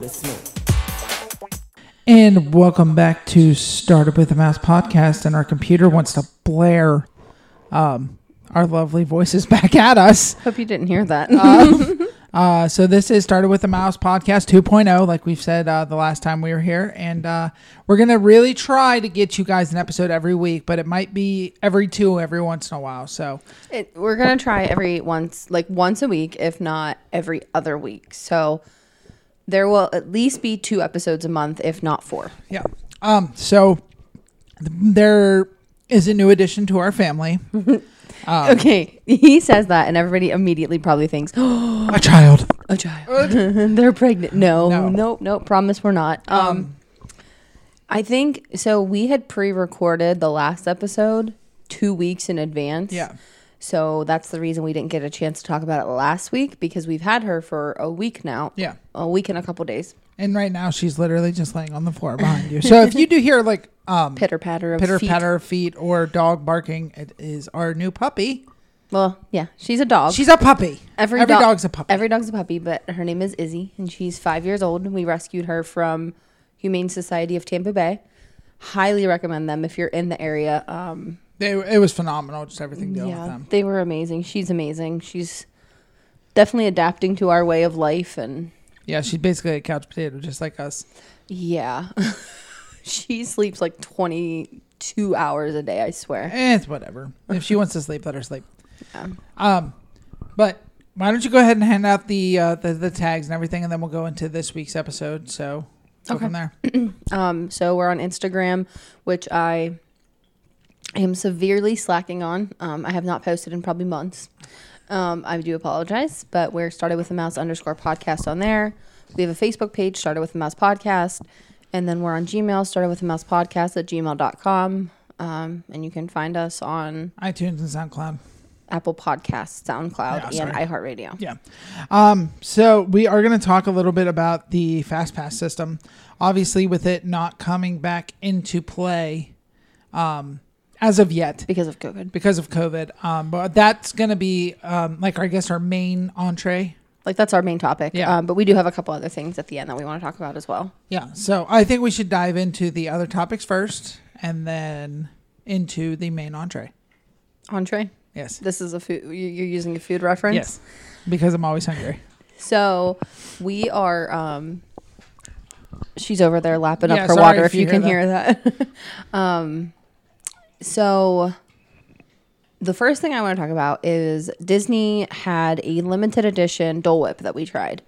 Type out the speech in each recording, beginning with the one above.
notice me. And welcome back to Started with a Mouse podcast. And our computer wants to blare um, our lovely voices back at us. Hope you didn't hear that. Uh, so this is Started with a Mouse podcast 2.0, like we've said uh, the last time we were here, and uh, we're gonna really try to get you guys an episode every week, but it might be every two every once in a while. So It, we're gonna try every once, like once a week, if not every other week. So there will at least be two episodes a month, if not four. yeah, um, so th- there is a new addition to our family, okay, he says that, and everybody immediately probably thinks, "Oh, a child. a child, they're pregnant." No, No. nope, nope. Promise we're not. Um, I think so. We had pre-recorded the last episode two weeks in advance. Yeah. So that's the reason we didn't get a chance to talk about it last week because we've had her for a week now. Yeah. A week and a couple days. And right now she's literally just laying on the floor behind you. So if you do hear like um, Pitter patter of pitter feet. patter of feet or dog barking, it is our new puppy. Well, yeah, she's a dog. She's a puppy. every, Every dog- dog's a puppy. Every dog's a puppy, but her name is Izzy, and she's five years old. We rescued her from Humane Society of Tampa Bay. Highly recommend them if you're in the area. Um, They, it was phenomenal, just everything going with them. they were amazing. She's amazing. She's definitely adapting to our way of life, and Yeah, she's basically a couch potato, just like us. yeah, she sleeps like 22 hours a day. I swear. Eh, it's whatever. If she wants to sleep, let her sleep. Yeah. Um, but why don't you go ahead and hand out the, uh, the the tags and everything, and then we'll go into this week's episode. So go Okay. from there. Um, so we're on Instagram, which I am severely slacking on. Um, I have not posted in probably months. Um, I do apologize, but we're started with a mouse underscore podcast on there. We have a Facebook page, started with a mouse podcast, and then we're on Gmail, started with a mouse podcast at gmail.com. Um, and you can find us on iTunes and SoundCloud. Apple Podcasts, SoundCloud, Yeah, and iHeartRadio. Yeah. Um, so we are going to talk a little bit about the FastPass system. Obviously, with it not coming back into play um, as of yet Because of COVID. because of COVID. Um, but that's going to be um, like I guess our main entree. Like, that's our main topic. Yeah. Um, but we do have a couple other things at the end that we want to talk about as well. Yeah. So I think we should dive into the other topics first, and then into the main entree. Entree. Yes. This is a food. you- You're using a food reference. Yes. Because I'm always hungry. So we are. um She's over there lapping Yeah, up her sorry water. if If you you, can hear hear that. um. So. The first thing I want to talk about is Disney had a limited edition Dole Whip that we tried.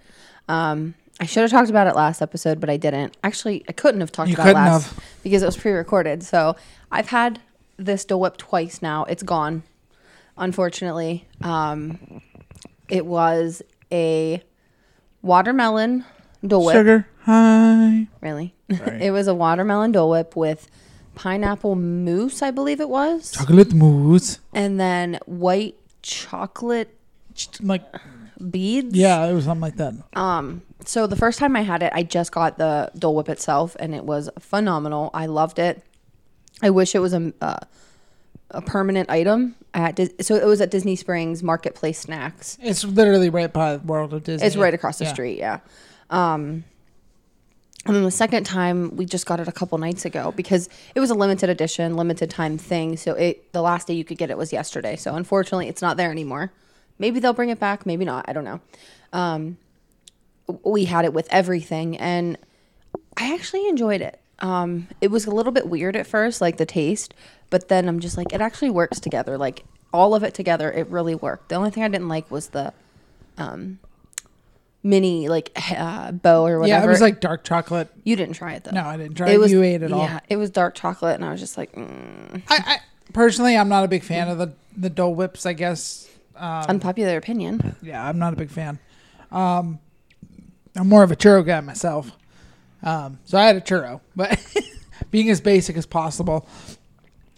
Um, I should have talked about it last episode, but I didn't. Actually, I couldn't have talked You about it couldn't last have. because it was pre-recorded. So I've had this Dole Whip twice now. It's gone, unfortunately. Um, it was a watermelon Dole Whip. Sugar high. Really, it was a watermelon Dole Whip with pineapple mousse, I believe it was, Chocolate mousse. and then white chocolate Like beads. yeah, it was something like that. Um, so the first time I had it, I just got the Dole Whip itself, and it was phenomenal. I loved it. I wish it was a uh, a permanent item at Dis- so it was at Disney Springs Marketplace Snacks. It's literally right by World of Disney. It's right across the Yeah. street, yeah. Um, and then the second time we just got it a couple nights ago because it was a limited edition, limited time thing. So it the last day you could get it was yesterday. So unfortunately, it's not there anymore. Maybe they'll bring it back, maybe not. I don't know. Um, we had it with everything, and I actually enjoyed it. Um, it was a little bit weird at first, like the taste, but then I'm just like, it actually works together. Like all of it together, it really worked. The only thing I didn't like was the um, mini like uh, bow or whatever. Yeah, it was like dark chocolate. you didn't try it though. No, I didn't try it. You ate it all. Yeah, it was dark chocolate, and I was just like, mm. I, I personally, I'm not a big fan of the the Dole Whips. I guess. Um, unpopular opinion. yeah, I'm not a big fan. Um, I'm more of a churro guy myself. Um, so I had a churro, but being as basic as possible.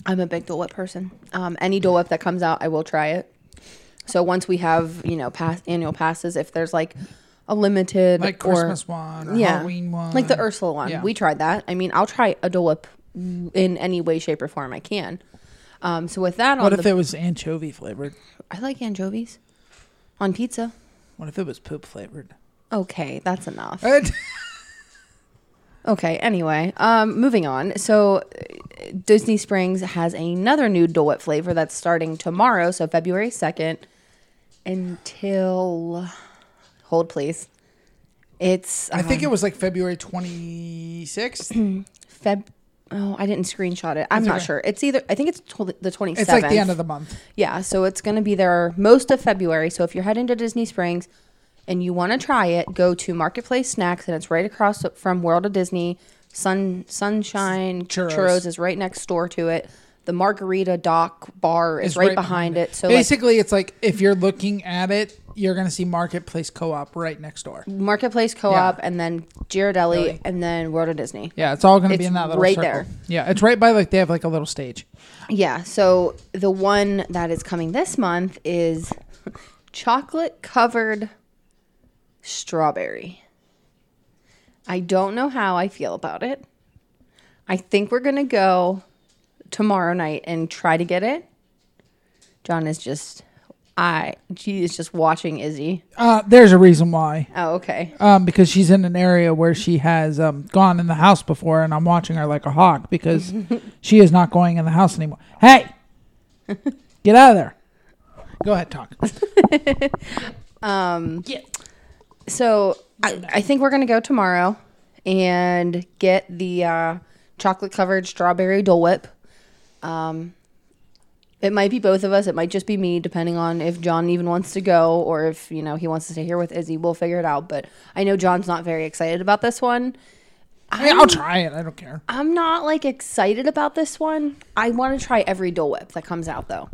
I'm a big Dole Whip person. Um, any Dole Whip that comes out, I will try it. So once we have you know pass annual passes, if there's like a limited Like or- Christmas one or Halloween one. like the Ursula one, Yeah. we tried that. I mean, I'll try a Dole Whip in any way, shape, or form I can. Um, so with that What if the, it was anchovy flavored? I like anchovies on pizza. What if it was poop flavored? Okay, that's enough. Okay, anyway, um, moving on. So, uh, Disney Springs has another new Dole Whip flavor that's starting tomorrow, so February 2nd, until. Hold, please. It's. I think um, it was like February 26th. Feb. Oh, I didn't screenshot it. I'm It's not okay. sure. It's either. I think it's tw- the 27th. It's like the end of the month. Yeah, so it's going to be there most of February. So if you're heading to Disney Springs and you want to try it, go to Marketplace Snacks, and it's right across from World of Disney. Sun Sunshine Churros. Churros, is right next door to it. The Margarita Dock Bar is It's right, behind it. So like, basically, it's like if you're looking at it, you're gonna see Marketplace Co-op right next door. Marketplace Co-op, Yeah. and then Ghirardelli, Deli. and then World of Disney. Yeah, it's all gonna be in that little right circle. there. Yeah, it's right by like they have like a little stage. Yeah. So the one that is coming this month is chocolate covered strawberry. I don't know how I feel about it. I think we're going to go tomorrow night and try to get it. John is just I she is just watching Izzy. Uh, there's a reason why. Oh, okay. Um, because she's in an area where she has um, gone in the house before, and I'm watching her like a hawk because she is not going in the house anymore. Hey, get out of there. Go ahead, talk. Yeah. So I, I think we're gonna go tomorrow and get the uh, chocolate covered strawberry Dole Whip. Um, it might be both of us. It might just be me, depending on if John even wants to go or if you know he wants to stay here with Izzy. We'll figure it out. But I know John's not very excited about this one. I mean, I'll try it. I don't care. I'm not like excited about this one. I want to try every Dole Whip that comes out though.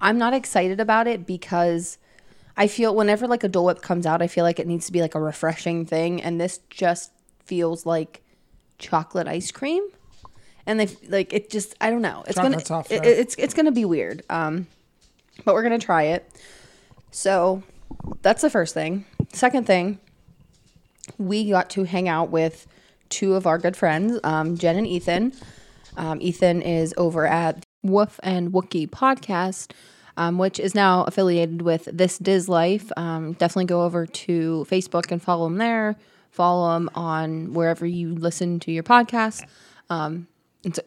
I'm not excited about it because I feel whenever like a Dole Whip comes out, I feel like it needs to be like a refreshing thing, and this just feels like chocolate ice cream. And they like it just I don't know. It's Chocolate's gonna it- it's it's gonna be weird. Um, but we're gonna try it. So that's the first thing. Second thing, we got to hang out with two of our good friends, um, Jen and Ethan. Um, Ethan is over at Woof and Wookie podcast, um, which is now affiliated with This Diz Life. Um, definitely go over to Facebook and follow them there. Follow them on wherever you listen to your podcast. Um, it's,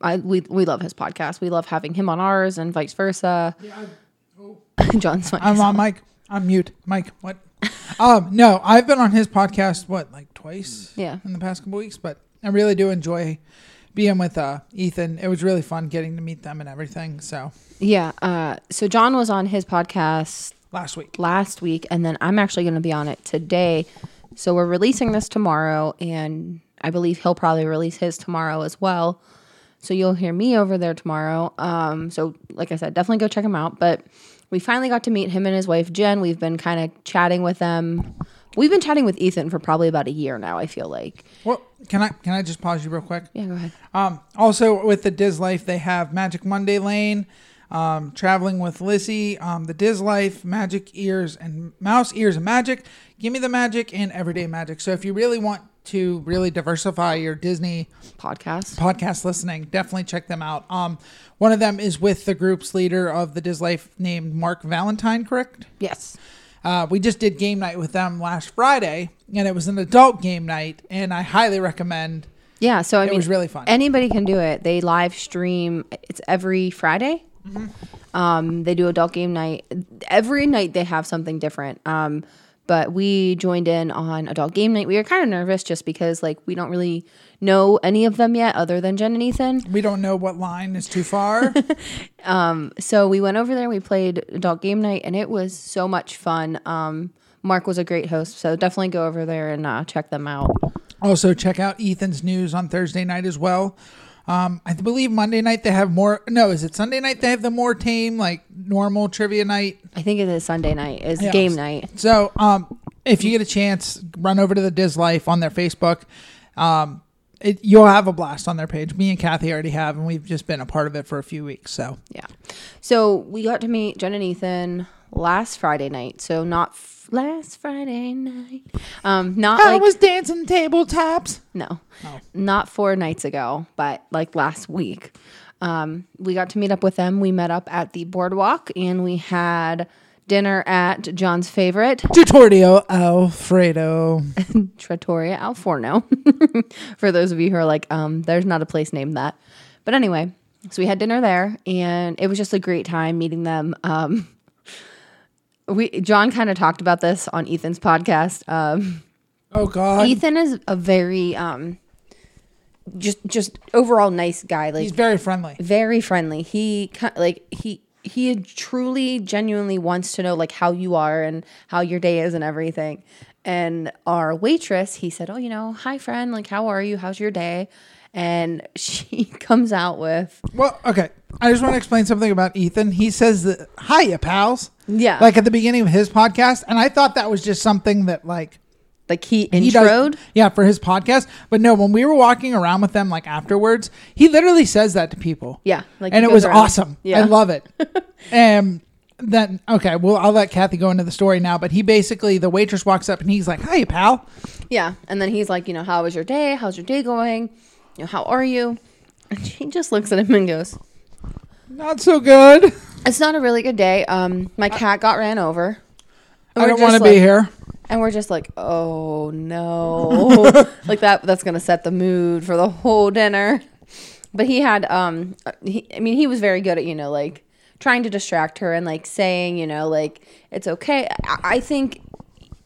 I we we love his podcast. We love having him on ours and vice versa. John's my I'm on mic. I'm mute. Mike, what? um, no, I've been on his podcast what like twice. Yeah. in the past couple weeks, but I really do enjoy being with uh, Ethan. It was really fun getting to meet them and everything. So yeah. Uh, so John was on his podcast last week, last week, and then I'm actually going to be on it today. So we're releasing this tomorrow, and I believe he'll probably release his tomorrow as well. So you'll hear me over there tomorrow. Um, so like I said, definitely go check him out. But we finally got to meet him and his wife Jen. We've been kind of chatting with them. We've been chatting with Ethan for probably about a year now. I feel like. well, can I can I just pause you real quick? Yeah, go ahead. Um, also with the Diz Life, they have Magic Monday Lane, um, Traveling with Lizzie, um, the Diz Life, Magic Ears and Mouse Ears and Magic, Give Me the Magic, and Everyday Magic. So if you really want to really diversify your Disney Podcast. podcast listening, definitely check them out. Um, one of them is with the group's leader of the Life named Mark Valentine, correct? Yes. Uh, we just did game night with them last Friday, and it was an adult game night, and I highly recommend. Yeah, so I mean, was really fun. Anybody can do it. They live stream. It's every Friday. Mm-hmm. Um, they do adult game night. Every night they have something different. Um, but we joined in on adult game night. We were kind of nervous just because like we don't really know any of them yet, other than Jen and Ethan. We don't know what line is too far. So we went over there. We played adult game night, and it was so much fun. Um, Mark was a great host, so definitely go over there and uh, check them out. Also, check out Ethan's news on Thursday night as well. Um, I believe Monday night they have more. No, is it Sunday night they have the more tame, like normal trivia night? I think it is Sunday night, is Yeah. game night. So, um, if you get a chance, run over to the Diz Life on their Facebook. Um, it, you'll have a blast on their page. Me and Kathy already have, and we've just been a part of it for a few weeks. So, Yeah. So we got to meet Jen and Ethan last Friday night. So not last Friday night. Um, not I like was dancing tabletops. no, not four nights ago, but like last week. Um, we got to meet up with them. We met up at the boardwalk and we had dinner at John's favorite, Tutorio Alfredo. Trattoria Al Forno. For those of you who are like, um, there's not a place named that. But anyway, so we had dinner there and it was just a great time meeting them. Um, we John kind of talked about this on Ethan's podcast. Um, Oh God, Ethan is a very um, just just overall nice guy. Like he's very friendly. very friendly. He like he he truly genuinely wants to know like how you are and how your day is and everything. And our waitress, he said, "Oh, you know, hi friend, like how are you? How's your day?" And she comes out with Well, okay. I just want to explain something about Ethan. He says that, "Hiya, pals." Yeah. Like at the beginning of his podcast, and I thought that was just something that like like he he does- introed. yeah, for his podcast. But no, when we were walking around with them, like afterwards, he literally says that to people. Yeah, like and it was around. awesome. I love it. and um, then okay, well, I'll let Kathy go into the story now. But he basically, the waitress walks up and he's like, "Hi, pal." Yeah. And then he's like, you know, how was your day? How's your day going? You know, how are you? And she just looks at him and goes, Not so good. It's not a really good day. Um, my cat got ran over. And I don't want to just be here. And we're just like, oh no, like that. That's gonna set the mood for the whole dinner. But he had, um, he, I mean, he was very good at you know like trying to distract her and like saying you know like it's okay. I, I think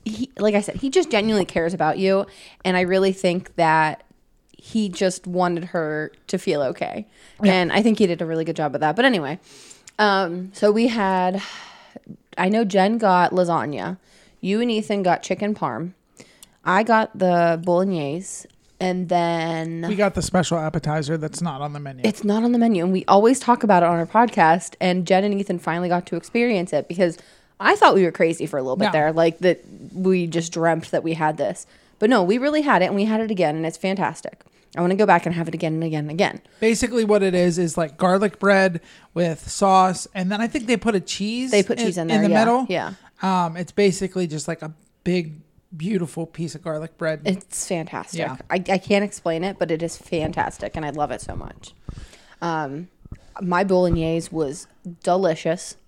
he, like I said, he just genuinely cares about you, and I really think that he just wanted her to feel okay. And I think he did a really good job of that. But anyway, um, so we had, I know Jen got lasagna. You and Ethan got chicken parm. I got the bolognese. And then We got the special appetizer that's not on the menu. it's not on the menu. And we always talk about it on our podcast. And Jen and Ethan finally got to experience it because I thought we were crazy for a little bit No. there. Like that we just dreamt that we had this. But no, we really had it and we had it again and it's fantastic. I want to go back and have it again and again and again. Basically, what it is is like garlic bread with sauce, and then I think they put a cheese. They put cheese in there, the yeah, middle. yeah. Um, it's basically just like a big, beautiful piece of garlic bread. It's fantastic. Yeah. I, I can't explain it, but it is fantastic and I love it so much. Um, my bolognese was delicious.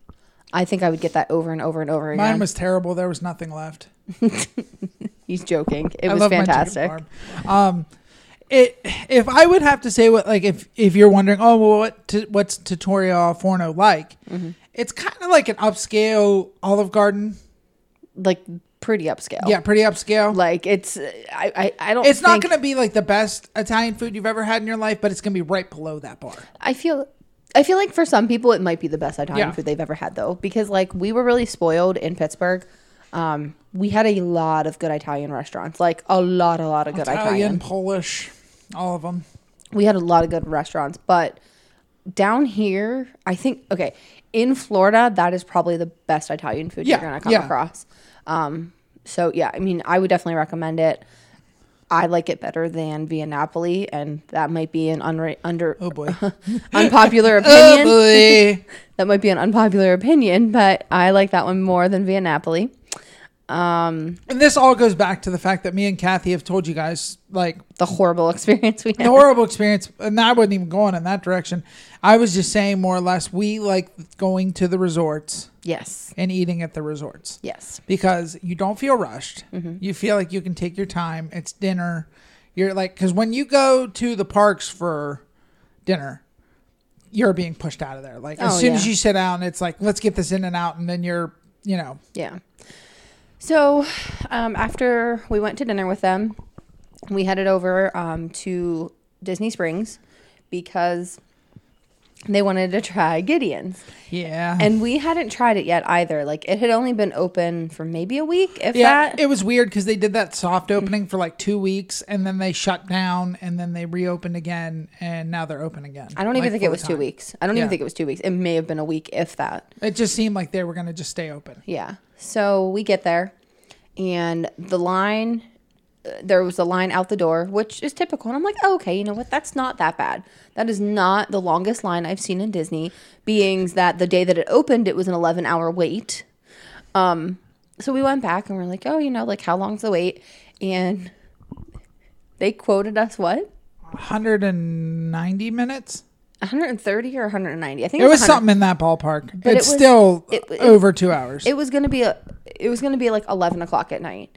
I think I would get that over and over and over again. Mine was terrible. There was nothing left. He's joking. It I was love my chicken fantastic. parm. Um, it if I would have to say what like if if you're wondering, oh well, what what's Tutorial al Forno like? Mm-hmm. It's kind of like an upscale Olive Garden. Like pretty upscale. Yeah, pretty upscale. Like it's I I, I don't it's not think- going to be like the best Italian food you've ever had in your life, but it's going to be right below that bar. I feel I feel like for some people it might be the best Italian Yeah. food they've ever had though because like we were really spoiled in Pittsburgh. Um, we had a lot of good Italian restaurants, like a lot, a lot of good Italian, Italian. Polish, all of them. we had a lot of good restaurants, but down here, I think okay, in Florida, that is probably the best Italian food Yeah, you're gonna come yeah. across. Um, so yeah, I mean, I would definitely recommend it. I like it better than Via Napoli, and that might be an unra- under Oh boy. unpopular oh opinion. boy. that might be an unpopular opinion, but I like that one more than Via Napoli. Um, And this all goes back to the fact that me and Kathy have told you guys like the horrible experience we had. the horrible experience, and I wasn't even going in that direction. I was just saying more or less we like going to the resorts yes, and eating at the resorts yes, because you don't feel rushed. Mm-hmm. You feel like you can take your time. It's dinner. You're like because when you go to the parks for dinner, you're being pushed out of there. Like as Oh, soon yeah. as you sit down, it's like let's get this in and out, and then you're you know yeah. So um, after we went to dinner with them, we headed over um, to Disney Springs because they wanted to try Gideon's. Yeah. And we hadn't tried it yet either. Like it had only been open for maybe a week, if yeah, that. it was weird because they did that soft opening for like two weeks, and then they shut down, and then they reopened again, and now they're open again. I don't even like, think it was two weeks. I don't Yeah. even think it was two weeks. It may have been a week, if that. It just seemed like they were gonna just stay open. Yeah. So we get there, and the line, uh, there was a line out the door, which is typical. And I'm like, oh, okay, you know what? That's not that bad. That is not the longest line I've seen in Disney, being that the day that it opened, it was an 11 hour wait. Um, so we went back and we're like, oh, you know, like how long's the wait? And they quoted us what? 190 minutes. 130 or 190? I think It was 100 something in that ballpark. But it's it was- still it- it- over two hours. It was gonna be a. It was gonna be like 11 o'clock at night,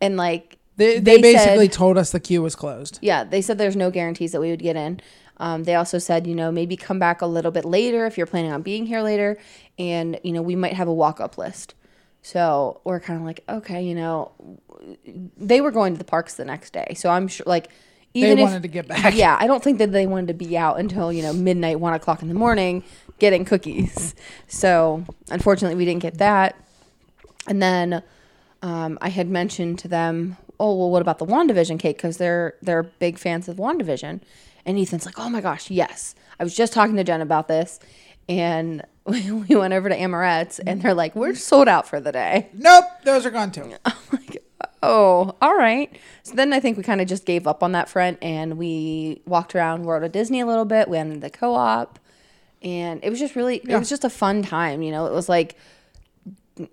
and like they, they, basically said- told us the queue was closed. Yeah, they said there's no guarantees that we would get in. Um, they also said, you know, maybe come back a little bit later if you're planning on being here later, and you know, we might have a walk up list. So we're kind of like, okay, you know, they were going to the parks the next day, so I'm sure, like, even if- wanted to get back. Yeah, I don't think that they wanted to be out until you know midnight, one o'clock in the morning, getting cookies. So unfortunately, we didn't get that. And then um, I had mentioned to them, oh well, what about the Wandavision cake? Because they're they're big fans of Wandavision. And Ethan's like, oh my gosh, yes. I was just talking to Jen about this, and we went over to Amorette's, and they're like, we're sold out for the day. Nope, those are gone too. like, oh, all right. So then I think we kind of just gave up on that front, and we walked around World of Disney a little bit. We went into the co-op, and it was just really, it was just a fun time. You know, it was like you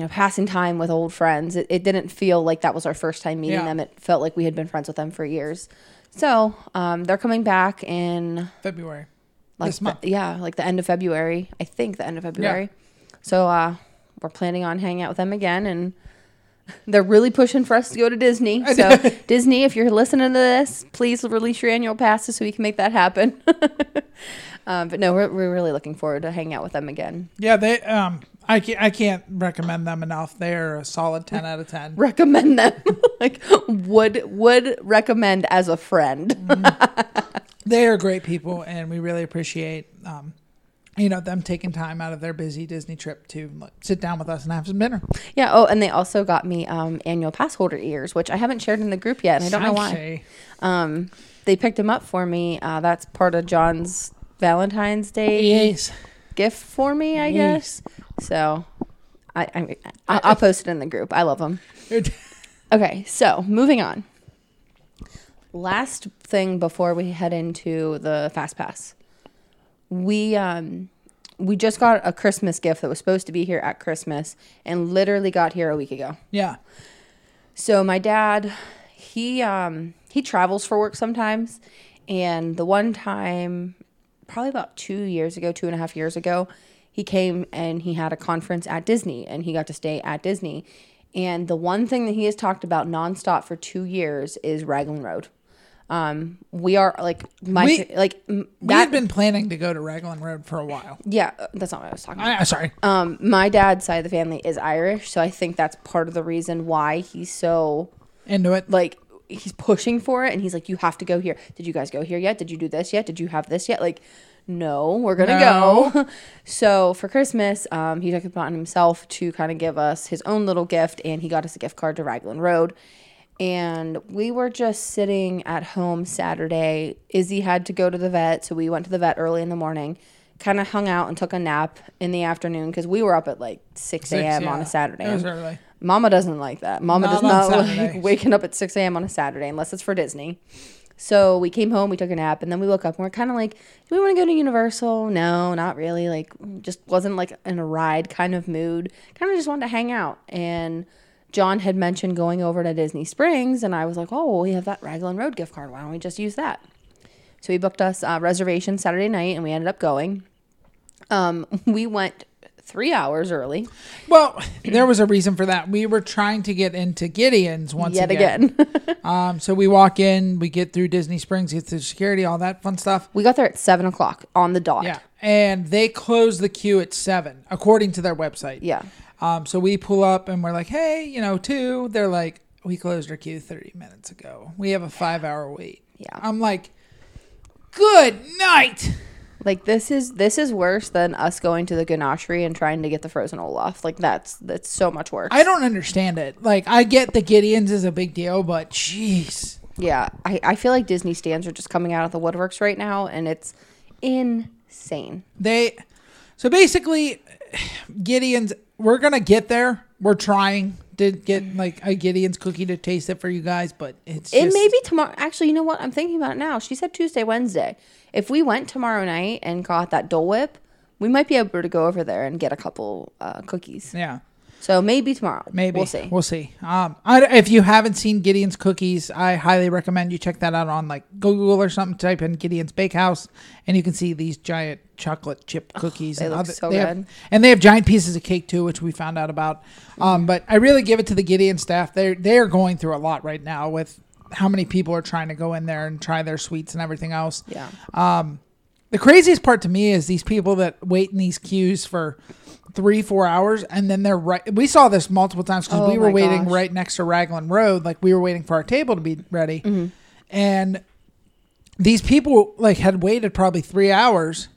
know, passing time with old friends. It, it didn't feel like that was our first time meeting Yeah. them. It felt like we had been friends with them for years. So um, they're coming back in February. like this the- yeah, like the end of February. I think the end of February. So uh, we're planning on hanging out with them again, and they're really pushing for us to go to Disney. So Disney, if you're listening to this, please release your annual passes so we can make that happen. um, but no, we're, we're really looking forward to hanging out with them again. Yeah, they. Um, I can't. I can't recommend them enough. They're a solid ten out of ten. Recommend them, like would would recommend as a friend. They are great people, and we really appreciate, um, you know, them taking time out of their busy Disney trip to like, sit down with us and have some dinner. Yeah. Oh, and they also got me um, annual pass holder ears, which I haven't shared in the group yet, and I don't know why. Um, they picked them up for me. Uh, that's part of John's Valentine's Day Yes. gift for me, I guess. So, I, I I'll, I'll post it in the group. I love them. Okay, so moving on. Last thing before we head into the fast pass, we um we just got a Christmas gift that was supposed to be here at Christmas and literally got here a week ago. yeah. So my dad, he um he travels for work sometimes, and the one time, probably about two years ago, two and a half years ago, he came and he had a conference at Disney, and he got to stay at Disney. And the one thing that he has talked about nonstop for two years is Raglan Road. Um, we are like my We- like m- We've that. been planning to go to Raglan Road for a while. yeah, uh, that's not what I was talking about. I, sorry. Um, my dad's side of the family is Irish, so I think that's part of the reason why he's so Into it. like he's pushing for it and he's like you have to go here did you guys go here yet did you do this yet did you have this yet like no we're gonna go so for christmas um, he took it upon himself to kind of give us his own little gift and he got us a gift card to raglan road and we were just sitting at home saturday izzy had to go to the vet so we went to the vet early in the morning kind of hung out and took a nap in the afternoon because we were up at like 6 a.m on a saturday It was early. Mama doesn't like that. Mama Not does not like waking up at 6 a.m. on a Saturday unless it's for Disney. So we came home, we took a nap, and then we woke up and we're kind of like, do we want to go to Universal? No, not really. Like, just wasn't like in a ride kind of mood. Kind of just wanted to hang out. And John had mentioned going over to Disney Springs, and I was like, oh, well, we have that Raglan Road gift card. Why don't we just use that? So he booked us a reservation Saturday night, and we ended up going. Um, we went three hours early, Well, there was a reason for that. We were trying to get into Gideon's once yet again. again. Um, so we walk in, we get through Disney Springs, get through security, all that fun stuff. we got there at seven o'clock on the dot. Yeah. And they closed the queue at seven, according to their website. Yeah. Um, so we pull up and we're like, hey, you know, two. They're like, we closed our queue 30 minutes ago. We have a five hour wait. Yeah. I'm like, good night. Like this is this is worse than us going to the ganachery and trying to get the frozen Olaf. Like that's that's so much worse. I don't understand it. Like I get the Gideons is a big deal, but jeez. yeah, I, I feel like Disney stands are just coming out of the woodworks right now, and it's insane. They so basically Gideon's we're gonna get there. We're trying to get like a Gideon's cookie to taste it for you guys, but it's It just, may be tomorrow. Actually, you know what? I'm thinking about it now. She said Tuesday, Wednesday. If we went tomorrow night and got that Dole Whip, we might be able to go over there and get a couple uh, cookies. yeah. So maybe tomorrow. Maybe we'll see. We'll see. Um, I, if you haven't seen Gideon's Cookies, I highly recommend you check that out on like Google or something. Type in Gideon's Bakehouse, and you can see these giant chocolate chip cookies. they and look other- so they have- good. and they have giant pieces of cake too, which we found out about. Um, but I really give it to the Gideon staff. They they are going through a lot right now with how many people are trying to go in there and try their sweets and everything else. yeah. The craziest part to me is these people that wait in these queues for three, four hours, and then they're right. We saw this multiple times because Oh we were waiting gosh. right next to Raglan Road, like we were waiting for our table to be ready, Mm-hmm. and these people like had waited probably three hours,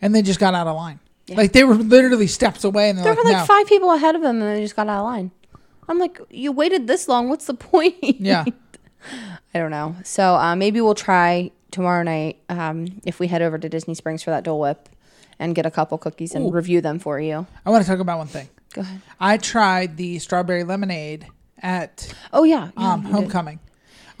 and they just got out of line. Like they were literally steps away, and they're There like, were like "No." five people ahead of them and they just got out of line. I'm like, you waited this long. What's the point? Yeah, I don't know. So uh, maybe we'll try tomorrow night um, if we head over to Disney Springs for that Dole Whip and get a couple cookies and Ooh. review them for you. I want to talk about one thing. Go ahead. I tried the strawberry lemonade at Oh yeah, yeah, um, you did. Homecoming.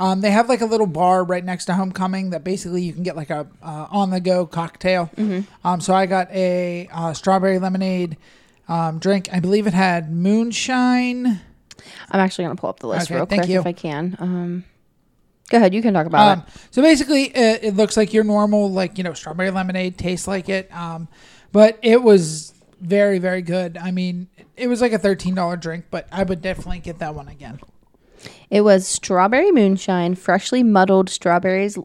Um, they have like a little bar right next to Homecoming that basically you can get like a uh, on the go cocktail. Mm-hmm. Um, so I got a uh, strawberry lemonade um, drink. I believe it had moonshine. I'm actually gonna pull up the list Okay, real quick you. if I can. Go ahead, you can talk about Um, so basically, it, it looks like your normal like you know strawberry lemonade tastes like it. Um, but it was very very good. I mean, it was like a thirteen dollar drink, but I would definitely get that one again. it. It was strawberry moonshine, freshly muddled strawberries,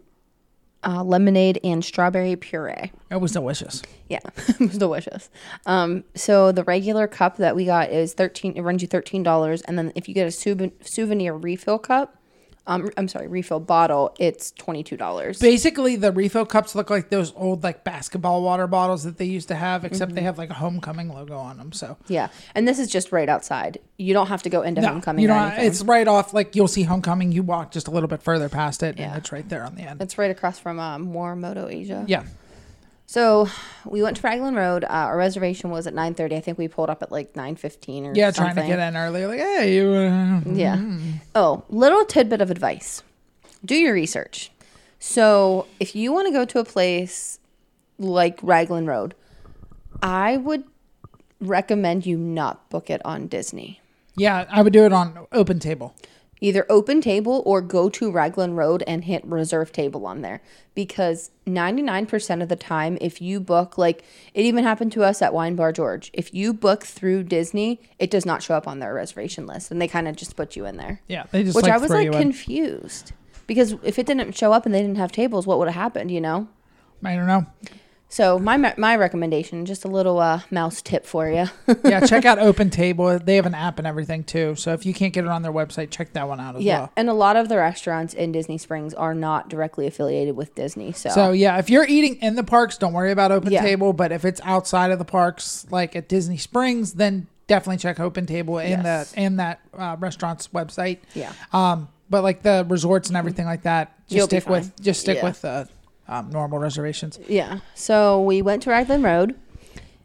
uh, lemonade, and strawberry puree. It was delicious. Yeah, it was delicious. Um, so the regular cup that we got is thirteen. It runs you thirteen dollars, and then if you get a souven- souvenir refill cup, um, I'm sorry, refill bottle, it's twenty two dollars. Basically, the refill cups look like those old like basketball water bottles that they used to have, except Mm-hmm. they have like a homecoming logo on them. So Yeah, and this is just right outside. You don't have to go into no, homecoming you know, it's right off. Like you'll see homecoming. You walk just a little bit further past it, Yeah. and it's right there on the end. It's right across from um, Morimoto Asia. yeah, So we went to Raglan Road. Uh, our reservation was at nine thirty. I think we pulled up at like nine fifteen or something. yeah, something. trying to get in early. Like, hey, you. Uh, Yeah. Oh, little tidbit of advice: do your research. So if you want to go to a place like Raglan Road, I would recommend you not book it on Disney. yeah, I would do it on open table. Either open table or go to Raglan Road and hit reserve table on there. Because 99% of the time if you book like it even happened to us at Wine Bar George. If you book through Disney it does not show up on their reservation list and they kind of just put you in there. Yeah, they just which like I was like you in. confused. Because if it didn't show up and they didn't have tables what would have happened you know? I don't know. So my my recommendation just a little uh, mouse tip for you Yeah, check out Open Table. They have an app and everything too. So if you can't get it on their website, check that one out as well. yeah well. and a lot of the restaurants in Disney Springs are not directly affiliated with Disney so, So yeah, if you're eating in the parks, don't worry about Open Yeah. Table. But if it's outside of the parks, like at Disney Springs, then definitely check Open Table in Yes. the in that uh, restaurant's website. Yeah. Um, but like the resorts and everything like that, just You'll stick with just stick Yeah. with uh, um, normal reservations. Yeah. So we went to Raglan Road.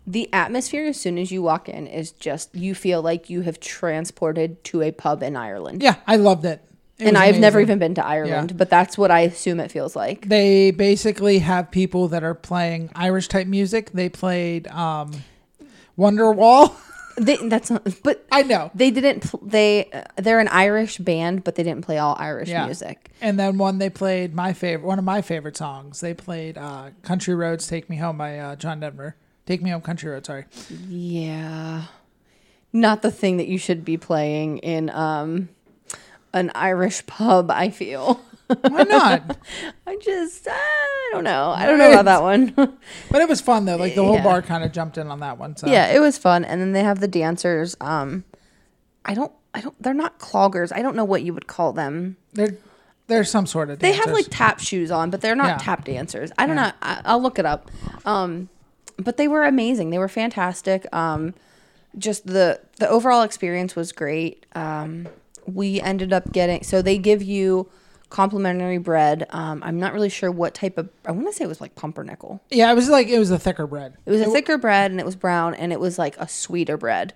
The atmosphere as soon as you walk in is just you feel like you have transported to a pub in Ireland. Yeah, I loved it. It and I've never even been to Ireland, Yeah. but that's what I assume it feels like. They basically have people that are playing Irish type music. They played um, Wonderwall. They, that's not, but I know. they didn't. Pl- they uh, they're an Irish band, but they didn't play all Irish Yeah. music. And then one they played my favorite, one of my favorite songs. They played uh, "Country Roads Take Me Home" by uh, John Denver. Take me home, country road. Sorry. Yeah, not the thing that you should be playing in um an Irish pub. I feel. Why not? I just I don't know. I don't know about that one. but it was fun though. Like the whole Yeah. bar kind of jumped in on that one. So Yeah, it was fun. And then they have the dancers. Um, I don't, I don't. They're not cloggers. I don't know what you would call them. they're they're some sort of They dancers. have like tap shoes on, but they're not Yeah. tap dancers. I don't know. I, I'll look it up. Um, but they were amazing. They were fantastic. Um, just the the overall experience was great. Um, we ended up getting so they give you complimentary bread. Um, I'm not really sure what type of. I want to say it was like pumpernickel. Yeah, it was like it was a thicker bread. It was a thicker bread and it was brown and it was like a sweeter bread.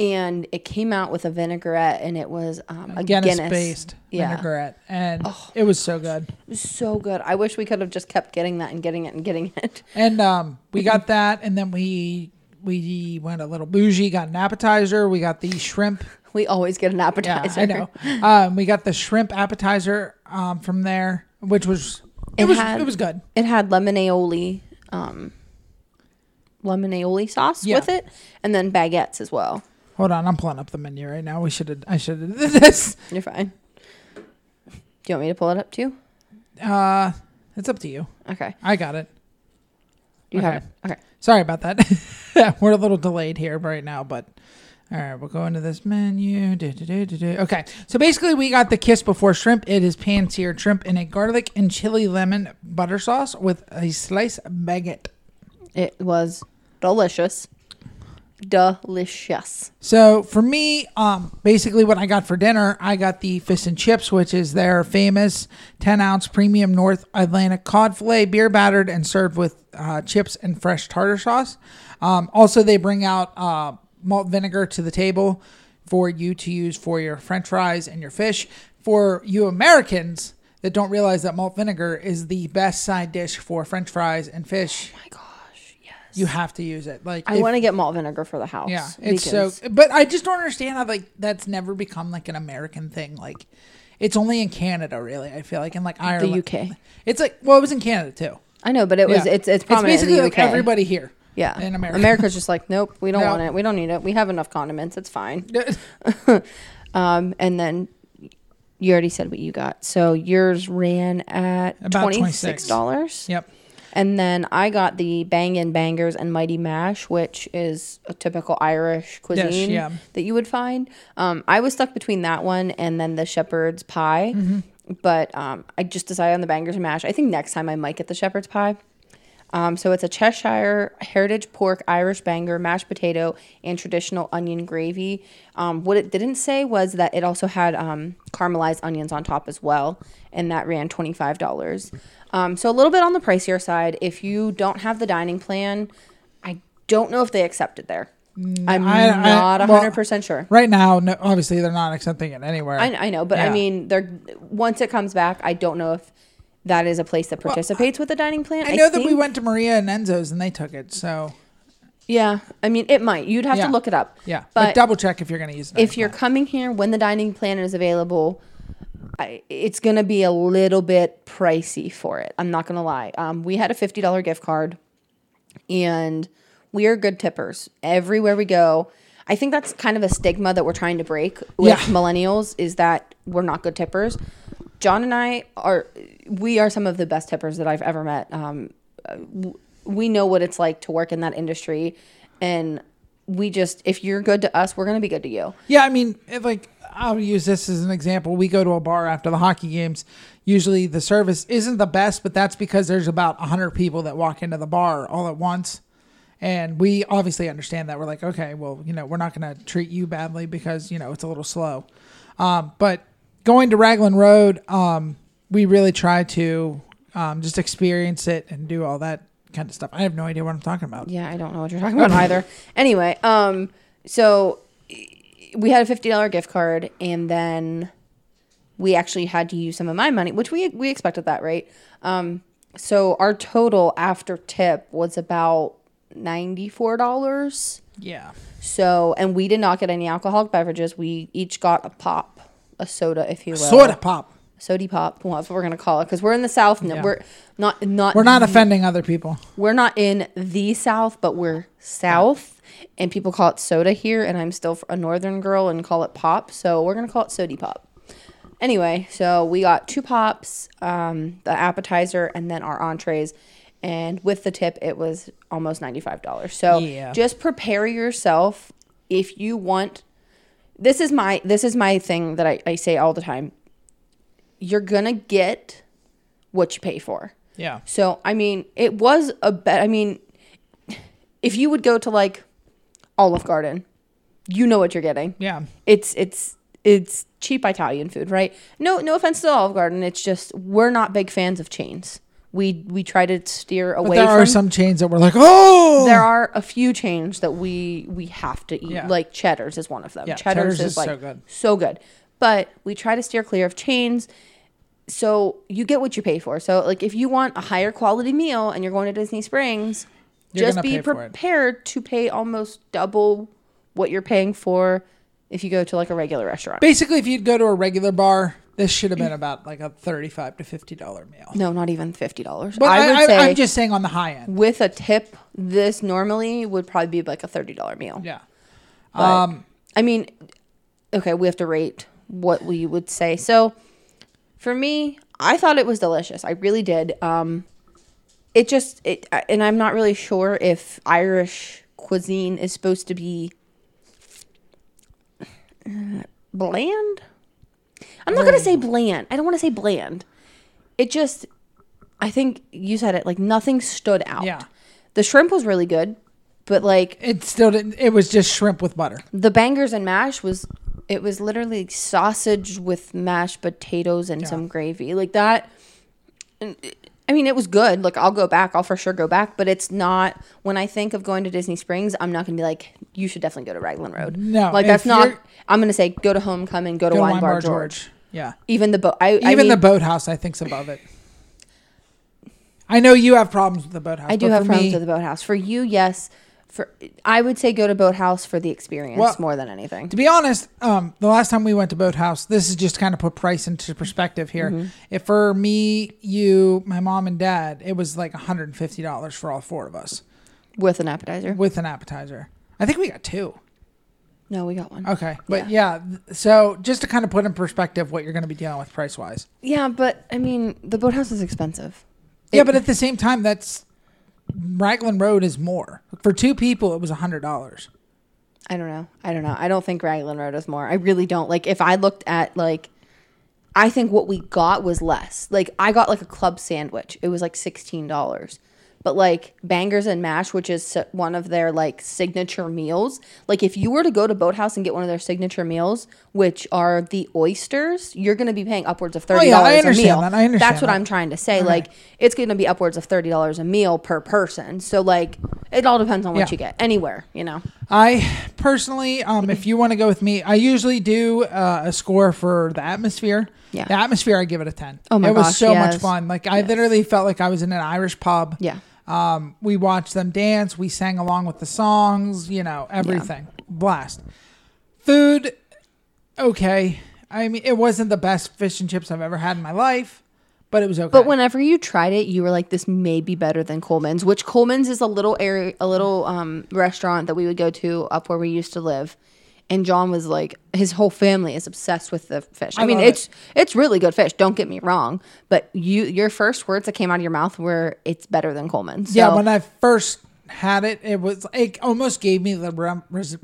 And it came out with a vinaigrette and it was um, a Guinness, Guinness, based Yeah. vinaigrette, and it was so good. It was so good. I wish we could have just kept getting that and getting it and getting it. And um, we got that, and then we we went a little bougie. Got an appetizer. We got the shrimp. We always get an Yeah, appetizer. I know. Um, we got the shrimp appetizer um, from there, which was it, It was had- it was good. It had lemon aioli, um, lemon aioli sauce Yeah. with it, and then baguettes as well. Hold on, I'm pulling up the menu right now. We should have I should have did this. You're fine. Do you want me to pull it up too? Uh, it's up to you. Okay. I got it. You have Okay. it? Okay. Sorry about that. We're a little delayed here right now, but all right, we'll go into this menu. Okay, so basically, we got the kiss before shrimp. It is pan seared shrimp in a garlic and chili lemon butter sauce with a sliced baguette. It was delicious. Delicious. So for me, um, basically what I got for dinner, I got the fish and chips, which is their famous 10 ounce premium North Atlantic cod fillet, beer battered and served with uh, chips and fresh tartar sauce. Um, also, they bring out uh, malt vinegar to the table for you to use for your French fries and your fish. For you Americans that don't realize that malt vinegar is the best side dish for French fries and fish, my gosh, yes. You have to use it. Like I if- want to get malt vinegar for the house. yeah, it's so. But I just don't understand how like that's never become like an American thing. Like, it's only in Canada, really. I feel like in like Ireland, The UK. It's like well, it was in Canada too. I know, but it was Yeah. it's it's prominent basically in the like UK. everybody here. yeah, in America. America's just like, nope, we don't No. want it. We don't need it. We have enough condiments. It's fine. Um, and then you already said what you got. So yours ran at About twenty 26. six dollars. yep. And then I got the Bangin' Bangers and Mighty Mash, which is a typical Irish cuisine yeah. that you would find. Um, I was stuck between that one and then the shepherd's pie, Mm-hmm. but um, I just decided on the Bangers and Mash. I think next time I might get the shepherd's pie. Um, so it's a Cheshire heritage pork Irish banger, mashed potato, and traditional onion gravy. Um, what it didn't say was that it also had um, caramelized onions on top as well, and that ran twenty five dollars. Um, so a little bit on the pricier side. If you don't have the dining plan, I don't know if they accept it there. I'm I- not well, hundred percent sure. Right now, no, obviously they're not accepting it anywhere. I, I know, but I mean, they're once it comes back, I don't know if that is a place that participates with the dining plan. I know that we went to Maria and Enzo's and they took it. So Yeah, I mean, it might. You'd have Yeah. to look it up. yeah, but, but, double check if you're going to use it. if you're coming here when the dining plan is available, I, it's gonna be a little bit pricey for it. I'm not gonna lie. Um, we had a fifty dollar gift card, and we are good tippers everywhere we go. I think that's kind of a stigma that we're trying to break with Yeah. millennials is that we're not good tippers. John and I are we are some of the best tippers that I've ever met. Um, we know what it's like to work in that industry, and we just if you're good to us, we're gonna be good to you. Yeah, I mean, if like I'll use this as an example. We go to a bar after the hockey games. Usually the service isn't the best, but that's because there's about 100 people that walk into the bar all at once. And we obviously understand that. We're like, okay, well, you know, we're not going to treat you badly because, you know, it's a little slow. Um, but going to Raglan Road, um, we really try to um, just experience it and do all that kind of stuff. I have no idea what I'm talking about. Yeah, I don't know what you're talking about either. Anyway, um, so we had a fifty dollar gift card, and then we actually had to use some of my money, which we we expected that, right? Um, so our total after tip was about ninety four dollars. Yeah. So, and we did not get any alcoholic beverages. We each got a pop, a soda, if you will, Soda pop. sody pop. Well, that's what we're gonna call it because we're in the south. No, Yeah. We're not not We're not offending other people. we're not in the South, but we're South, and people call it soda here, and I'm still a Northern girl and call it pop, so we're gonna call it sody pop. Anyway, so we got two pops, um, the appetizer, and then our entrees, and with the tip, it was almost ninety five dollars. So Yeah. just prepare yourself if you want. This is my this is my thing that I, I say all the time you're gonna get what you pay for. Yeah. So I mean, it was a bet. I mean, if you would go to like Olive Garden, you know what you're getting. Yeah. It's it's it's cheap Italian food, right? No no offense to Olive Garden. It's just we're not big fans of chains. We we try to steer away. But there from. are some chains that we're like, oh, there are a few chains that we we have to eat. Yeah. Like Cheddar's is one of them. Yeah, Cheddar's, Cheddar's is, is like so good. so good. But we try to steer clear of chains. So you get what you pay for. So like if you want a higher quality meal and you're going to Disney Springs, You're just be pay for it. prepared to pay almost double what you're paying for if you go to like a regular restaurant. Basically, if you'd go to a regular bar, this should have been about like a thirty-five to fifty dollar meal. no, not even fifty dollars. But I would I, say I, am just saying on the high end. with a tip, this normally would probably be like a thirty dollar meal. Yeah. But, I mean, okay, we have to rate what we would say. So, for me, I thought it was delicious. I really did. Um, it just it, and I'm not really sure if Irish cuisine is supposed to be uh, bland. I'm not gonna say mm. bland. I don't want to say bland. It just, I think you said it like nothing stood out. Yeah. The shrimp was really good, but like It still didn't. It was just shrimp with butter. the bangers and mash was it was literally sausage with mashed potatoes and some gravy like that and it- i mean it was good like i'll go back i'll for sure go back but it's not when i think of going to disney springs i'm not gonna be like you should definitely go to raglan road No, like that's not i'm gonna say go to homecoming go to Go to wine, bar, george. Yeah. even the boat i I Even the boathouse, I think's above it. I know you have problems with the boathouse. i do have problems me, with the boathouse for you yes for i would say go to boathouse for the experience Well, more than anything To be honest, um, the last time we went to Boathouse, this is just kind of put price into perspective here. Mm-hmm. If for me, you, my mom, and dad, it was like $150 for all four of us with an appetizer with an appetizer. I think we got two. no we got one Okay. But yeah, th- so just to kind of put in perspective what you're going to be dealing with price wise. Yeah, but I mean, the boathouse is expensive. Yeah, It- but at the same time, that's Raglan Road is more. For two people, it was $100. I don't know. I don't know. I don't think Raglan Road is more. I really don't. Like, if I looked at like, I think what we got was less. Like, I got like a club sandwich. It was like sixteen dollars. But like bangers and mash, which is one of their like signature meals. Like, if you were to go to Boathouse and get one of their signature meals, which are the oysters, you're going to be paying upwards of thirty Oh, yeah, dollars I a understand meal. that. I understand That's what that. I'm trying to say. Like, it's going to be upwards of thirty dollars a meal per person. So like, it all depends on what Yeah. you get anywhere. You know. I personally, um, if you want to go with me, I usually do uh, a score for the atmosphere. Yeah. The atmosphere, I give it a 10. Oh my It was gosh, so yes. much fun. Like, I literally felt like I was in an Irish pub. Yeah. Um, we watched them dance. We sang along with the songs, you know, everything. Blast. Food, okay. I mean, it wasn't the best fish and chips I've ever had in my life, but it was okay. But whenever you tried it, you were like, "This may be better than Coleman's." Which Coleman's is a little area, a little um, restaurant that we would go to up where we used to live. And John was like, his whole family is obsessed with the fish. I, I mean, love it. it's it's really good fish. Don't get me wrong, but you your first words that came out of your mouth were, "It's better than Coleman's." Yeah, when I first had it, it was it almost gave me the rem, res,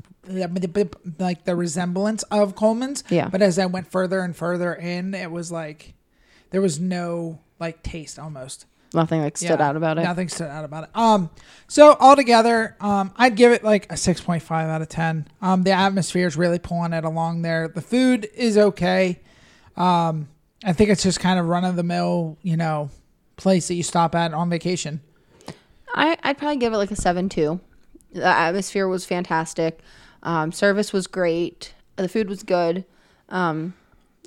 like the resemblance of Coleman's. Yeah. But as I went further and further in, it was like there was no like taste almost. Nothing like stood Yeah, out about it. Nothing stood out about it. Um, so altogether, um, I'd give it like a six point five out of ten. Um, the atmosphere is really pulling it along there. The food is okay. Um, I think it's just kind of run of the mill, you know, place that you stop at on vacation. I, I'd probably give it like a seven two. The atmosphere was fantastic. Um, service was great. The food was good. Um,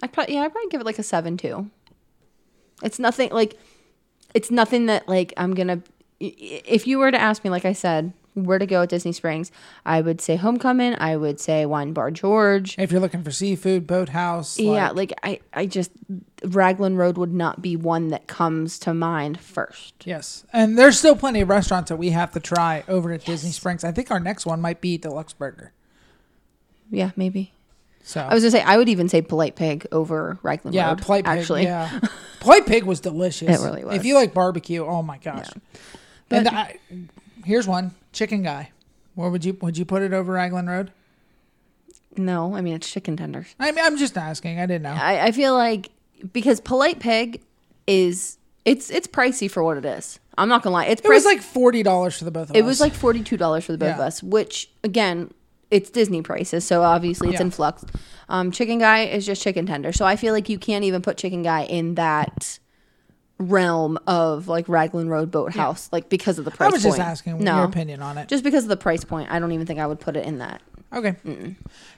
I'd probably yeah, I'd probably give it like a seven two. It's nothing like it's nothing that like I'm gonna. If you were to ask me, like I said, where to go at Disney Springs, I would say Homecoming. I would say Wine Bar George. If you're looking for seafood, boathouse, yeah, like, like I, I just Raglan Road would not be one that comes to mind first. yes, and there's still plenty of restaurants that we have to try over at Disney Springs. I think our next one might be D-Luxe Burger. Yeah, maybe. So I was gonna say I would even say Polite Pig over Raglan yeah, Road. polite pig. actually, yeah, polite pig was delicious. It really was. If you like barbecue, oh my gosh. and I, here's one chicken guy. Where would you would you put it over Raglan Road? no, I mean it's chicken tenders. I mean, I'm just asking. I didn't know. I, I feel like because Polite Pig is it's it's pricey for what it is. I'm not gonna lie. It's It was like forty dollars for the both of it us. It was like forty two dollars for the both of us, which again, it's Disney prices, so obviously it's Yeah. in flux. Um, chicken guy is just chicken tender, so I feel like you can't even put chicken guy in that realm of like Raglan Road Boathouse, like because of the price. I was just point. asking no, your opinion on it. Just because of the price point, I don't even think I would put it in that. Okay.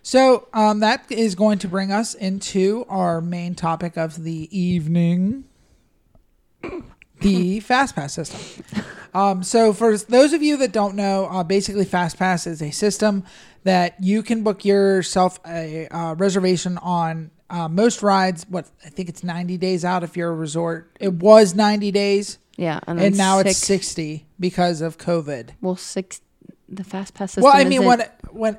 So um, that is going to bring us into our main topic of the evening the FastPass system. Um, so, for those of you that don't know, uh, basically, FastPass is a system that you can book yourself a uh, reservation on uh, most rides. What I think it's 90 days out if you're a resort. It was 90 days, Yeah, and, and now it's 60 because of COVID. well six. The fast pass system. Well, I mean, when when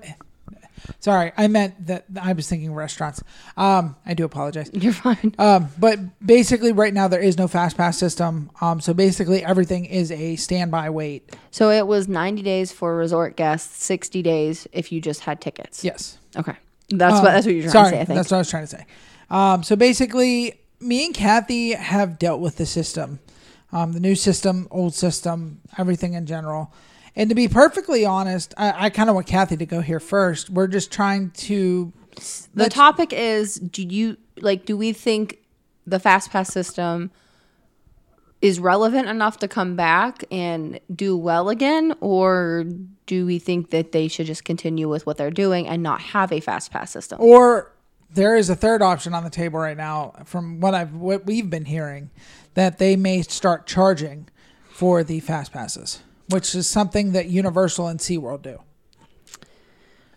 sorry, I meant that I was thinking restaurants. Um, I do apologize. you're fine. Um, but basically, right now there is no fast pass system. Um, so basically everything is a standby wait. So it was 90 days for resort guests, 60 days if you just had tickets. Yes, Okay. That's what that's what you're trying sorry, to say, I think. that's what I was trying to say. Um, so basically, me and Kathy have dealt with the system, um, the new system, old system, everything in general. And to be perfectly honest, I, I kind of want Kathy to go here first. We're just trying to the topic is do you like do we think the fast pass system is relevant enough to come back and do well again or do we think that they should just continue with what they're doing and not have a fast pass system? Or there is a third option on the table right now, from what I've what we've been hearing, that they may start charging for the fast passes, which is something that Universal and SeaWorld do.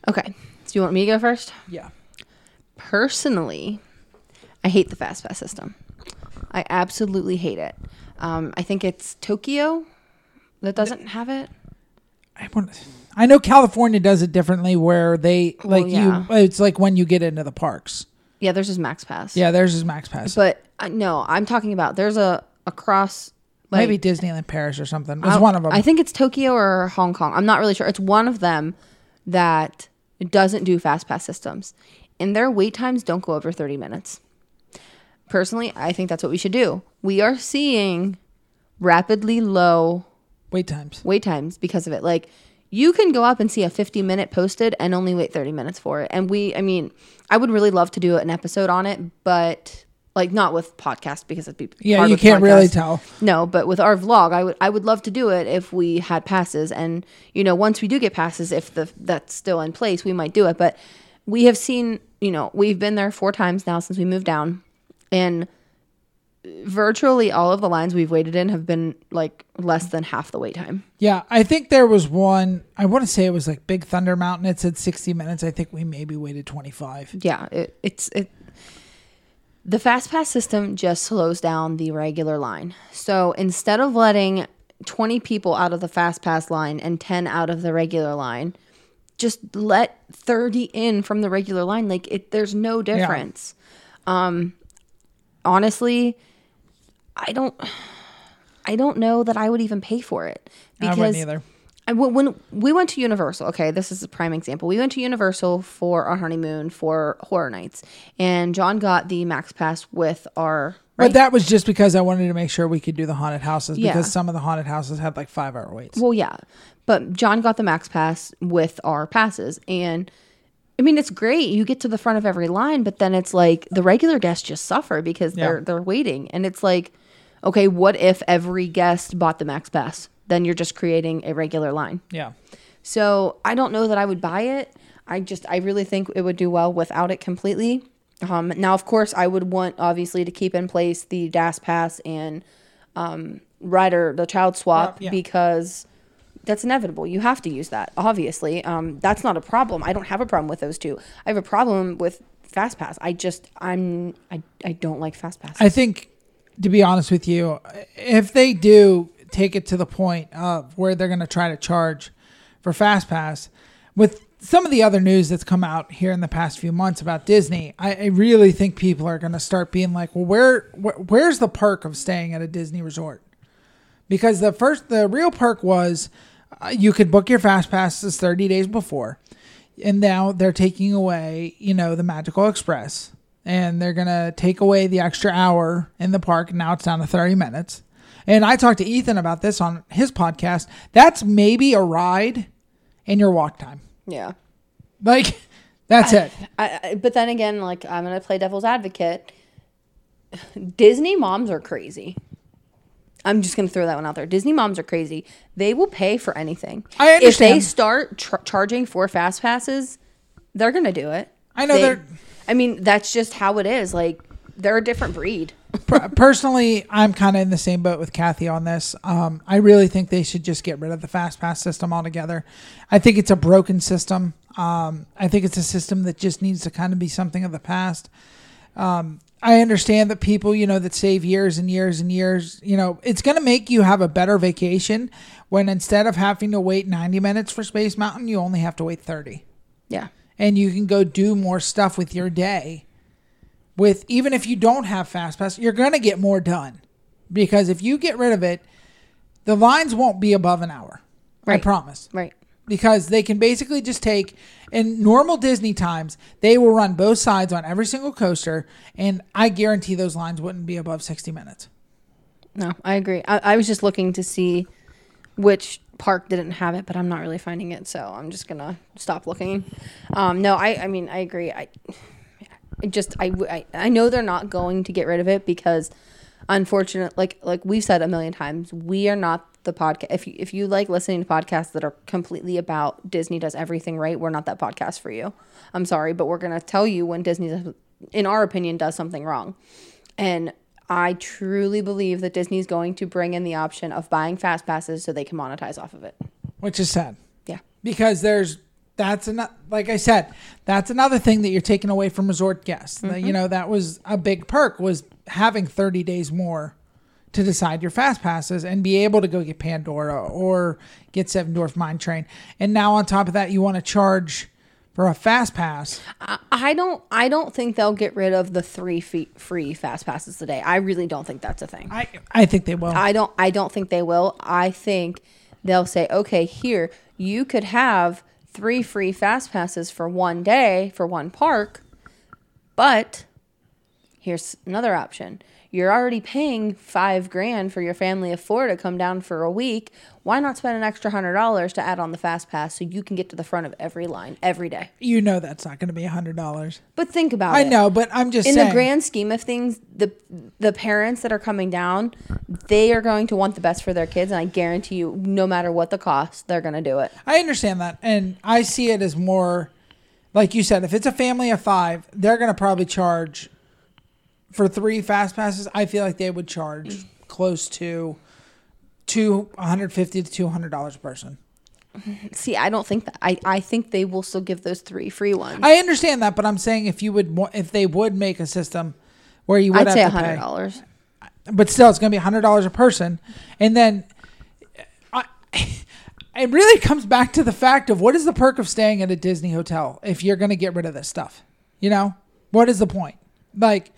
Okay. So you want me to go first? Yeah. personally, I hate the fast pass system. I absolutely hate it. Um, I think it's Tokyo that doesn't have it. I want. I know California does it differently, where they like yeah. you. It's like when you get into the parks. Yeah, there's just Max Pass. Yeah, theirs is Max Pass. but uh, no, I'm talking about there's a across like Maybe Disneyland Paris or something. It's one of them. I think it's Tokyo or Hong Kong. I'm not really sure. It's one of them that doesn't do fast pass systems, and their wait times don't go over 30 minutes. Personally, I think that's what we should do. We are seeing rapidly low wait times. wait times because of it. Like you can go up and see a 50 minute posted and only wait 30 minutes for it. And we, I mean, I would really love to do an episode on it, but like not with podcast because it'd be Yeah, you can't really tell. No, but with our vlog, I would I would love to do it if we had passes. And you know, once we do get passes, if the that's still in place, we might do it. But we have seen, you know, we've been there four times now since we moved down, and virtually all of the lines we've waited in have been like less than half the wait time. Yeah, I think there was one. I want to say it was like Big Thunder Mountain. It said 60 minutes. I think we maybe waited 25. Yeah, it, it's it. The fast pass system just slows down the regular line. So instead of letting 20 people out of the fast pass line and 10 out of the regular line, just let 30 in from the regular line. Like it, there's no difference. Um, honestly, I don't. I don't know that I would even pay for it I because wouldn't either. I, when we went to Universal, okay, this is a prime example. We went to Universal for our honeymoon for Horror Nights, and John got the Max Pass with our. But that was just because I wanted to make sure we could do the haunted houses Yeah. because some of the haunted houses had like five hour waits. Well, yeah, but John got the Max Pass with our passes, and I mean it's great. You get to the front of every line, but then it's like the regular guests just suffer because they're Yeah. they're waiting, and it's like, okay, what if every guest bought the Max Pass? Then you're just creating a regular line. yeah. So I don't know that I would buy it. I just I really think it would do well without it completely. Um, now, of course, I would want obviously to keep in place the DAS pass and um, rider the child swap Uh, yeah. because that's inevitable. You have to use that. Obviously, um, that's not a problem. I don't have a problem with those two. I have a problem with fast pass. I just I'm I, I don't like fast pass. I think, to be honest with you, if they do take it to the point of where they're going to try to charge for Fast Pass, with some of the other news that's come out here in the past few months about Disney, I, I really think people are going to start being like, well, where, where where's the perk of staying at a Disney resort? Because the first, the real perk was uh, you could book your Fast Passes 30 days before. And now they're taking away, you know, the Magical Express and they're gonna take away the extra hour in the park. Now it's down to thirty minutes. And I talked to Ethan about this on his podcast. That's maybe a ride in your walk time. Yeah. Like that's it. I, I, but then again, like I'm gonna play devil's advocate. Disney moms are crazy. I'm just gonna throw that one out there. Disney moms are crazy. They will pay for anything. I understand. If they start tr- charging for fast passes, they're gonna do it. I know They- they're- I mean, that's just how it is. Like they're a different breed. Personally, I'm kind of in the same boat with Kathy on this. Um, I really think they should just get rid of the fast pass system altogether. I think it's a broken system. Um, I think it's a system that just needs to kind of be something of the past. Um, I understand that people, you know, that save years and years and years, you know, it's going to make you have a better vacation when instead of having to wait 90 minutes for Space Mountain, you only have to wait 30 Yeah. and you can go do more stuff with your day with even if you don't have fast pass you're going to get more done because if you get rid of it the lines won't be above an hour i promise Right. because they can basically just take in normal disney times they will run both sides on every single coaster and i guarantee those lines wouldn't be above 60 minutes No, I agree. I, I was just looking to see which park didn't have it, but I'm not really finding it, so I'm just gonna stop looking. Um, no, I, I mean, I agree. I, I just, i i know they're not going to get rid of it because, unfortunate, like, like we've said a million times, we are not the podcast. If you, if you like listening to podcasts that are completely about Disney does everything right, we're not that podcast for you. I'm sorry, but we're gonna tell you when Disney, does, in our opinion, does something wrong. And I truly believe that Disney's going to bring in the option of buying fast passes so they can monetize off of it. which is sad Yeah. because there's that's another like I said that's another thing that you're taking away from resort guests. That, you mm-hmm. know that was a big perk was having 30 days more to decide your fast passes and be able to go get Pandora or get Seven Dwarf Mine Train. And now on top of that, you want to charge for a fast pass. I don't I don't think they'll get rid of the three feet free fast passes today. I really don't think that's a thing. I I think they will. I don't I don't think they will. I think they'll say, "Okay, here, you could have three free fast passes for one day for one park, but here's another option. You're already paying 5 grand for your family of 4 to come down for a week. Why not spend an extra $100 to add on the fast pass so you can get to the front of every line every day?" you know that's not going to be a hundred dollars. But think about I it I know, but I'm just in saying. the grand scheme of things, the the parents that are coming down, they are going to want the best for their kids, and I guarantee you, no matter what the cost, they're going to do it. I understand that, and I see it as more, like you said, if it's a family of five, they're going to probably charge for three fast passes. I feel like they would charge close to two hundred fifty to two hundred dollars a person. See, I don't think that. I I think they will still give those three free ones. I understand that, but I'm saying if you would, if they would make a system where you would I'd say have to hundred pay, dollars. but still it's going to be hundred dollars a person, and then I, it really comes back to the fact of what is the perk of staying at a Disney hotel if you're going to get rid of this stuff? You know, what is the point? Like,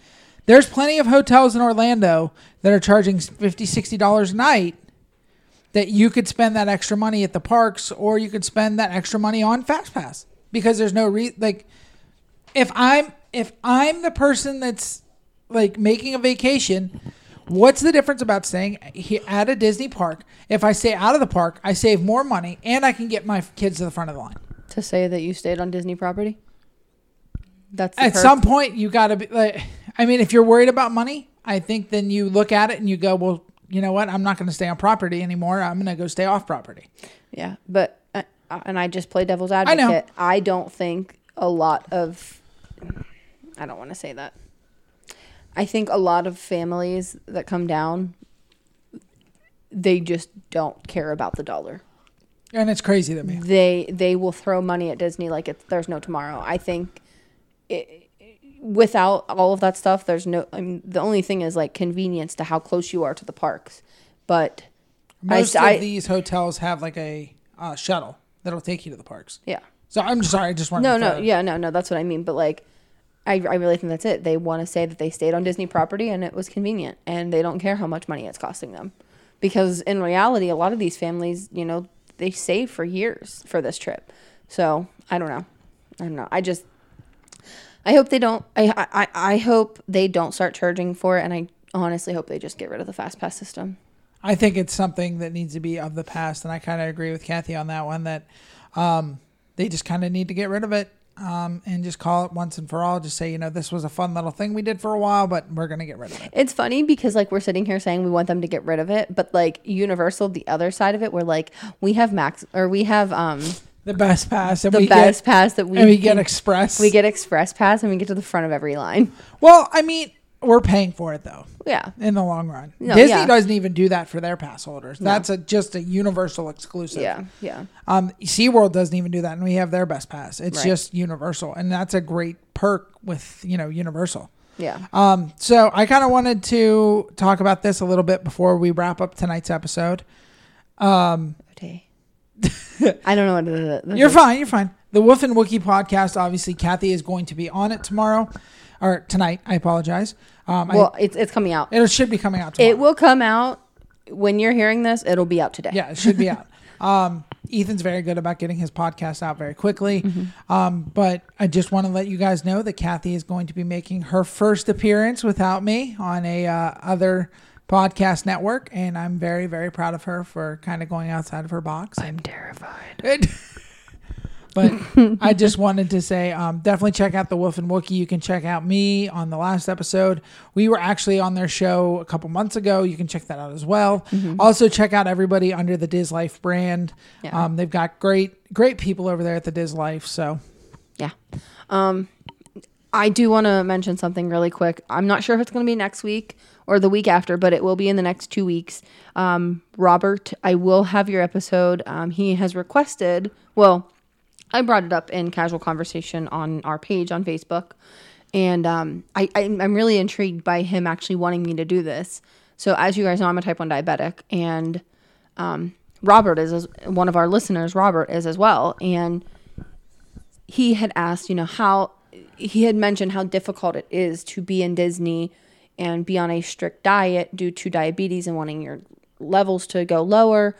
there's plenty of hotels in Orlando that are charging 50 60 dollars a night that you could spend that extra money at the parks or you could spend that extra money on fast pass because there's no re like if i'm if i'm the person that's like making a vacation what's the difference about staying at a disney park if i stay out of the park i save more money and i can get my kids to the front of the line To say that you stayed on Disney property. That's at perk. some point you got to be like i mean if you're worried about money i think then you look at it and you go well you know what i'm not going to stay on property anymore i'm going to go stay off property Yeah, but uh, and I just play devil's know. advocate. I don't think a lot of I don't want to say that. I think a lot of families that come down they just don't care about the dollar. and it's crazy to me They they will throw money at Disney like it's, there's no tomorrow. I think it, without all of that stuff there's no I mean the only thing is like convenience to how close you are to the parks. But most I, of these hotels have like a uh, shuttle that'll take you to the parks yeah. So I'm sorry, I just wanted No, to no, throw- yeah, no, no. That's what I mean. But like, I, I really think that's it. They want to say that they stayed on Disney property and it was convenient, and they don't care how much money it's costing them, because in reality, a lot of these families, you know, they save for years for this trip. So I don't know. I don't know. I just, I hope they don't. I, I I hope they don't start charging for it, and I honestly hope they just get rid of the fast pass system. I think it's something that needs to be of the past, and I kind of agree with Kathy on that one. That um, they just kind of need to get rid of it um, and just call it once and for all. Just say, you know, this was a fun little thing we did for a while, but we're gonna get rid of it. It's funny because like we're sitting here saying we want them to get rid of it, but like Universal, the other side of it, we're like we have max or we have um The best pass, and the we best get, pass that we and we get express. we get express pass and we get to the front of every line. well, I mean, we're paying for it though. Yeah. In the long run, No, Disney yeah. doesn't even do that for their pass holders. That's a just a universal exclusive. Yeah. Yeah. Um, SeaWorld doesn't even do that, and we have their best pass. It's Right. just universal, and that's a great perk with you know Universal. Yeah. Um, so I kind of wanted to talk about this a little bit before we wrap up tonight's episode. Okay. I don't know what it is. You're fine. You're fine. The Wolf and Wookie podcast. Obviously, Kathy is going to be on it tomorrow, or tonight. I apologize. Um, Well, it's it's coming out. It should be coming out tomorrow. It will come out when you're hearing this. It'll be out today. Yeah, it should be out. Um, Ethan's very good about getting his podcast out very quickly. Mm-hmm. Um, but I just want to let you guys know that Kathy is going to be making her first appearance without me on a uh, other podcast network, and I'm very very proud of her for kind of going outside of her box. I'm terrified. But I just wanted to say, um, definitely check out the Wolf and Wookie. You can check out me on the last episode. We were actually on their show a couple months ago. You can check that out as well. Also, check out everybody under the Diz Life brand. Yeah. Um, they've got great, great people over there at the Diz Life. So Yeah. Um, I do want to mention something really quick. I'm not sure if it's going to be next week or the week after, but it will be in the next two weeks. Um, Robert, I will have your episode. Um, he has requested, well, I brought it up in casual conversation on our page on Facebook. And um, I, I'm really intrigued by him actually wanting me to do this. So, as you guys know, I'm a type 1 diabetic. And um, Robert is, is one of our listeners, Robert is as well. And he had asked, you know, how he had mentioned how difficult it is to be in Disney and be on a strict diet due to diabetes and wanting your levels to go lower.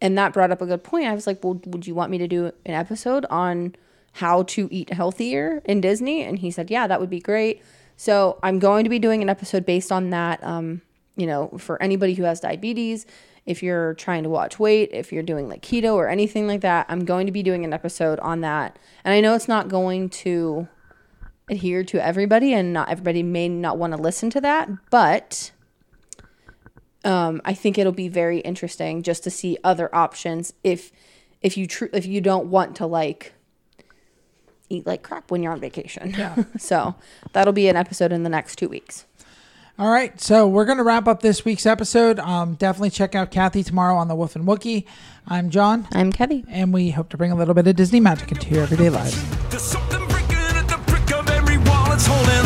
And that brought up a good point. I was like, well, would you want me to do an episode on how to eat healthier in Disney? And he said, yeah, that would be great. So I'm going to be doing an episode based on that. Um, you know, for anybody who has diabetes, if you're trying to watch weight, if you're doing like keto or anything like that, I'm going to be doing an episode on that. And I know it's not going to adhere to everybody and not everybody may not want to listen to that, but um, I think it'll be very interesting just to see other options if if you tr- if you don't want to like eat like crap when you're on vacation. Yeah. so that'll be an episode in the next two weeks. All right, so we're going to wrap up this week's episode. Um, definitely check out Kathy tomorrow on the Wolf and Wookie. I'm John, I'm Kathy, and we hope to bring a little bit of Disney magic into your everyday lives. There's something holding